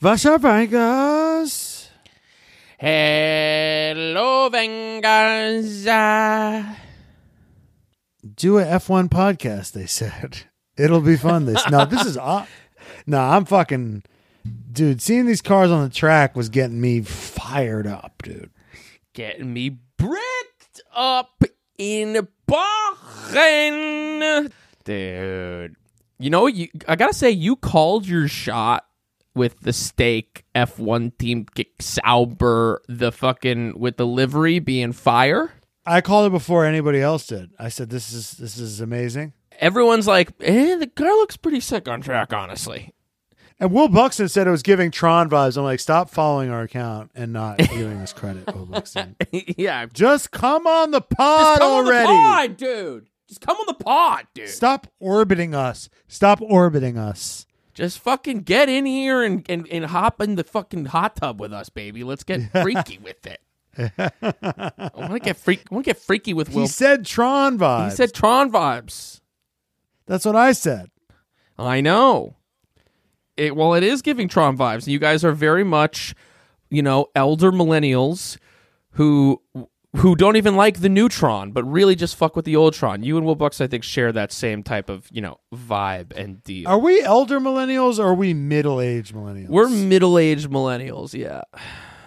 Vasha Vegas. Hello, Venganza. Do a F1 podcast, they said. It'll be fun. This no, this is uh, no, I'm fucking dude. Seeing these cars on the track was getting me fired up, dude. Getting me bricked up in Bahrain. Dude. You know, you I gotta say, you called your shot with the Stake F1 team Sauber, the fucking with the livery being fire. I called it before anybody else did. I said this is this is amazing. Everyone's like, eh, the car looks pretty sick on track, honestly. And Will Buxton said it was giving Tron vibes. I'm like, stop following our account and not giving us credit, Will Buxton. yeah, Just come on the pod Just come already. on the pod, dude. Just come on the pod, dude. Stop orbiting us. Stop orbiting us. Just fucking get in here and, and, and hop in the fucking hot tub with us, baby. Let's get freaky with it. I want to get freak. I want to get freaky with Will. He said Tron vibes. he said Tron vibes. That's what I said. I know. It well, it is giving Tron vibes. You guys are very much, you know, elder millennials who who don't even like the new Tron, but really just fuck with the old Tron. You and Will Bucks, I think, share that same type of you know vibe and deal. Are we elder millennials or are we middle aged millennials? We're middle aged millennials, yeah.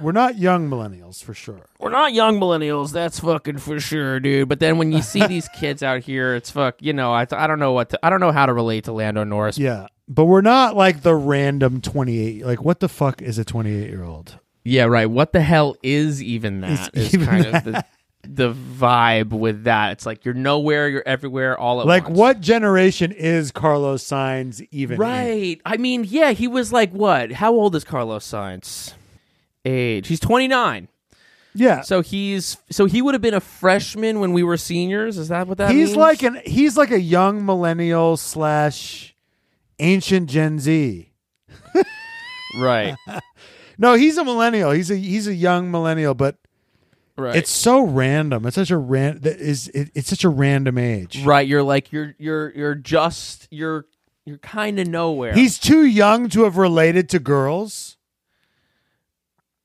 We're not young millennials for sure. We're not young millennials, that's fucking for sure, dude. But then when you see these kids out here, it's fuck. You know, I, I don't know what to, I don't know how to relate to Lando Norris. Yeah. But we're not like the random 28. Like, what the fuck is a 28 year old? Yeah, right. What the hell is even that? Is Is even kind of the the vibe with that. It's like you're nowhere, you're everywhere, all at Like, once. what generation is Carlos Sainz even? in? Right. I mean, yeah, he was like what? How old is Carlos Sainz? Age. He's 29. Yeah. So he's so he would have been a freshman when we were seniors. Is that what that he's means? like an he's like a young millennial slash ancient Gen Z. right. No, he's a millennial. He's a he's a young millennial, but Right. it's so random. It's such a ran that is it, it's such a random age. Right, you're like you're you're you're just you're you're kind of nowhere. He's too young to have related to girls.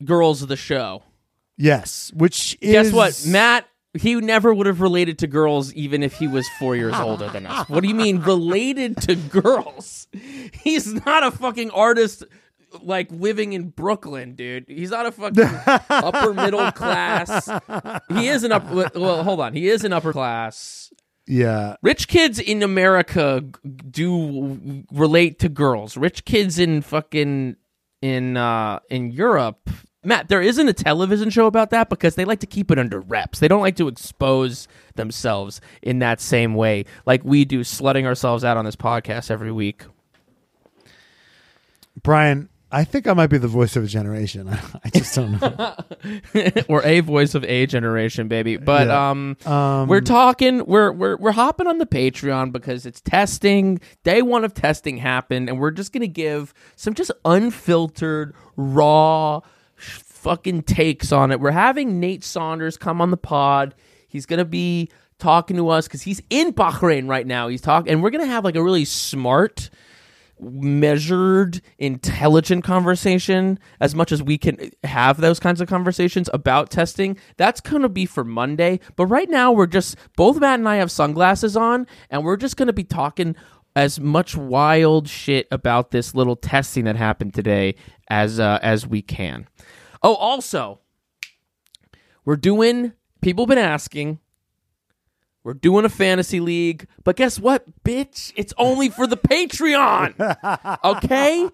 girls of the show. Yes, which is Guess what, Matt? He never would have related to girls even if he was four years older than us. What do you mean related to girls? He's not a fucking artist like living in Brooklyn, dude. He's not a fucking upper middle class. He is an up. Well, hold on. He is an upper class. Yeah, Rich kids in America do relate to girls. Rich kids in fucking in uh in Europe. Matt, there isn't a television show about that because they like to keep it under wraps. They don't like to expose themselves in that same way like we do slutting ourselves out on this podcast every week. Brian. I think I might be the voice of a generation. I just don't know. or a voice of a generation, baby. But Yeah. um Um, we're talking we're we're we're hopping on the Patreon because it's testing. Day 1 of testing happened and we're just going to give some just unfiltered raw sh- fucking takes on it. We're having Nate Saunders come on the pod. He's going to be talking to us cuz he's in Bahrain right now. He's talking and we're going to have like a really smart measured, intelligent conversation as much as we can have those kinds of conversations about testing. That's going to be for Monday. But right now, we're just, both Matt and I have sunglasses on, and we're just going to be talking as much wild shit about this little testing that happened today as uh, as we can. Oh, also, we're doing. People been asking. We're doing a fantasy league, but guess what, bitch? It's only for the Patreon. Okay?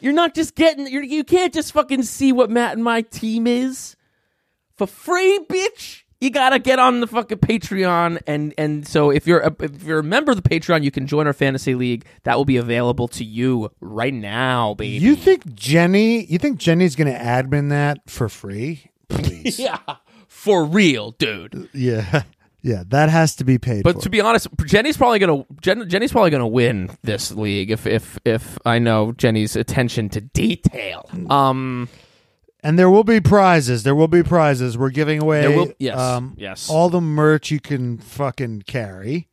You're not just getting you're, you can't just fucking see what Matt and my team is for free, bitch. You gotta get on the fucking Patreon, and and so if you're a, if you're a member of the Patreon, you can join our fantasy league. That will be available to you right now, baby. you think Jenny? You think Jenny's going to admin that for free? Please. yeah, for real, dude. yeah, yeah. That has to be paid. But for. to be honest, Jenny's probably gonna Jen, Jenny's probably gonna win this league if if if I know Jenny's attention to detail. Um, And there will be prizes. There will be prizes. We're giving away will- yes, um, yes. all the merch you can fucking carry.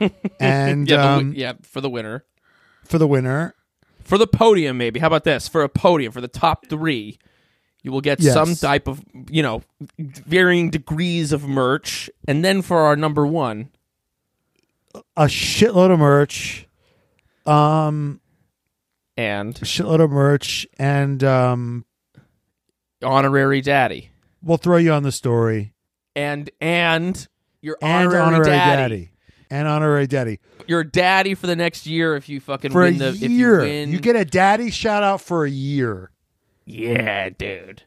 and yeah, um, wi- yeah, for the winner. for the winner, for the podium, maybe. How about this? For a podium, for the top three, you will get Yes. some type of, you know, varying degrees of merch. And then for our number one, A shitload of merch. Um, and a shitload of merch, and um, honorary daddy. we'll throw you on the story. And, and your And honorary, honorary daddy. daddy. And honorary daddy. Your daddy for the next year if you fucking For a win the if you year. win. you get a daddy shout out for a year. Yeah, dude.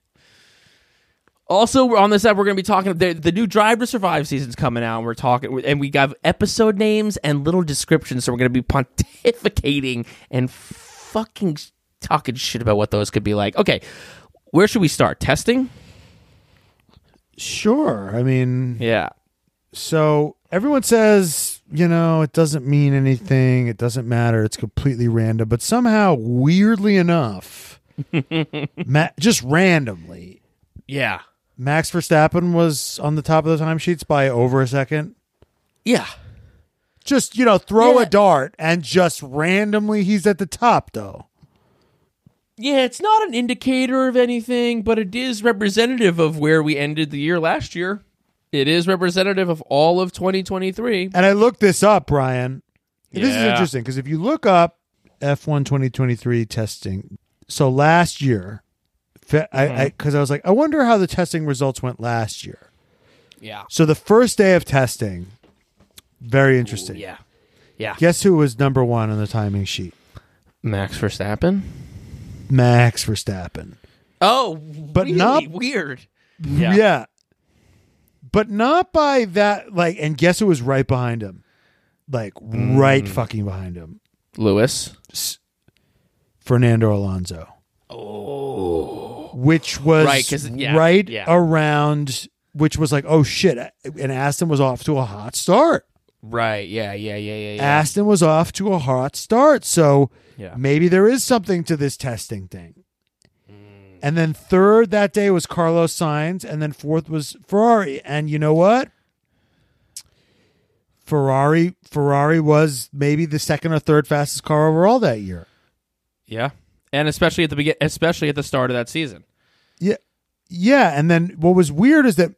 Also, we're on this app. We're going to be talking. The, the new Drive to Survive season's coming out. And we're talking, and we got episode names and little descriptions. So we're going to be pontificating and fucking talking shit about what those could be like. Okay, where should we start? Testing? Sure. I mean, Yeah. so everyone says, you know, it doesn't mean anything. It doesn't matter. It's completely random. But somehow, weirdly enough, ma- just randomly, Yeah. Max Verstappen was on the top of the timesheets by over a second. Yeah. Just, you know, throw Yeah. a dart and just randomly he's at the top, though. Yeah, it's not an indicator of anything, but it is representative of where we ended the year last year. It is representative of all of 2023. And I looked this up, Brian. This is interesting because if you look up F1 2023 testing, so last year, fe- I Mm-hmm. because I, was like, I wonder how the testing results went last year. Yeah. So the first day of testing, very interesting. Yeah. Yeah. Guess who was number one on the timing sheet? Max Verstappen. Max Verstappen. Oh, But really not- weird. Yeah. But not by that, like, and guess who was right behind him? Like, Mm. right fucking behind him. Lewis. Fernando Alonso. Oh. Which was Right, yeah, right yeah. around, which was like, oh shit. And Aston was off to a hot start. Right. Yeah. Yeah. Yeah. Yeah. Yeah. Aston was off to a hot start. So yeah. maybe there is something to this testing thing. Mm. And then third that day was Carlos Sainz, and then fourth was Ferrari. And you know what? Ferrari Ferrari was maybe the second or third fastest car overall that year. Yeah. And especially at the begin, especially at the start of that season. Yeah, yeah. And then what was weird is that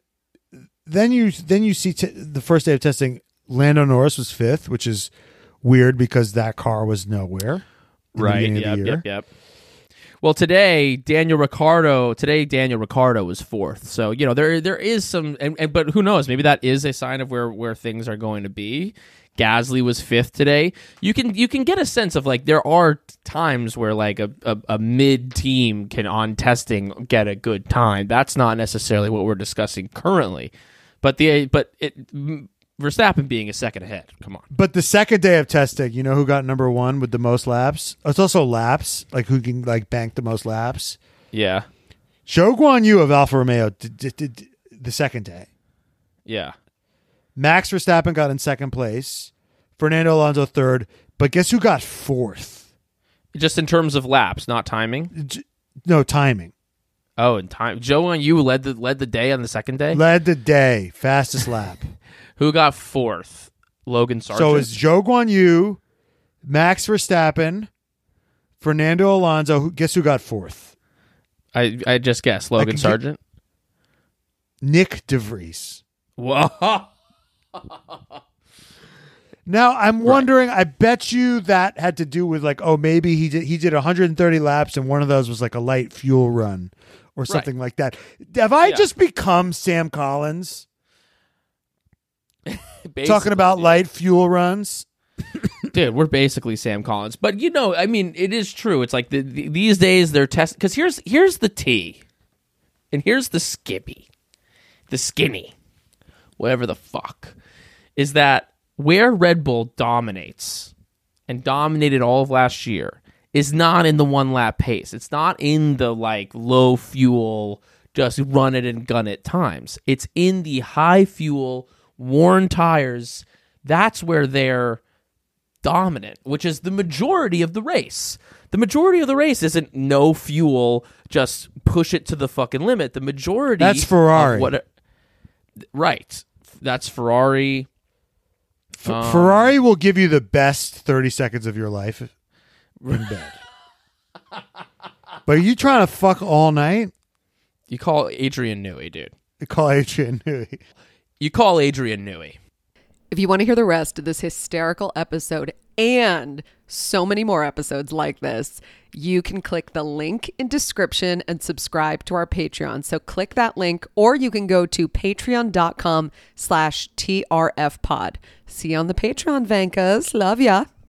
then you then you see t- the first day of testing, Lando Norris was fifth, which is weird because that car was nowhere. in the beginning of the Yep. Yep. Yep. Well, today Daniel Ricciardo. Today Daniel Ricciardo was fourth. So you know there there is some, and, and but who knows? Maybe that is a sign of where where things are going to be. Gasly was fifth today. You can you can get a sense of like there are times where like a, a, a mid team can on testing get a good time. That's not necessarily what we're discussing currently, but the but it Verstappen being a second ahead. Come on. But the second day of testing, you know who got number one with the most laps? It's also laps, like who can like bank the most laps. Yeah. Zhou Guan Yu of Alfa Romeo did, did, did the second day. Yeah. Max Verstappen got in second place. Fernando Alonso third. But guess who got fourth? Just in terms of laps, not timing. J- No timing. Oh, and time. Zhou Guan Yu led the led the day on the second day. Led the day, fastest lap. Who got fourth? Logan Sargeant. so is Zhou Guan Yu, Max Verstappen, Fernando Alonso. Who, guess who got fourth? I I just guessed Logan Sargeant. Nick DeVries. Whoa. Now I'm wondering. I bet you that had to do with like, oh, maybe he did he did 130 laps and one of those was like a light fuel run or something like that. Have I Yeah. just become Sam Collins talking about dude. light fuel runs? dude. We're basically Sam Collins, but you know, I mean, it is true. It's like the, the, these days they're test because here's here's the T, and here's the Skippy, the skinny, whatever the fuck, is that where Red Bull dominates and dominated all of last year is not in the one lap pace. It's not in the like low fuel, just run it and gun it times. It's in the high fuel, worn tires. That's where they're dominant, which is the majority of the race. The majority of the race isn't no fuel, just push it to the fucking limit. The majority That's of Ferrari. What, right. That's Ferrari. F- Um, Ferrari will give you the best 30 seconds of your life in bed. but are you trying to fuck all night? You call Adrian Newey, dude. You call Adrian Newey. You call Adrian Newey. If you want to hear the rest of this hysterical episode and so many more episodes like this, you can click the link in description and subscribe to our Patreon. So click that link or you can go to patreon.com slash trfpod. See you on the Patreon, Vankas. Love ya.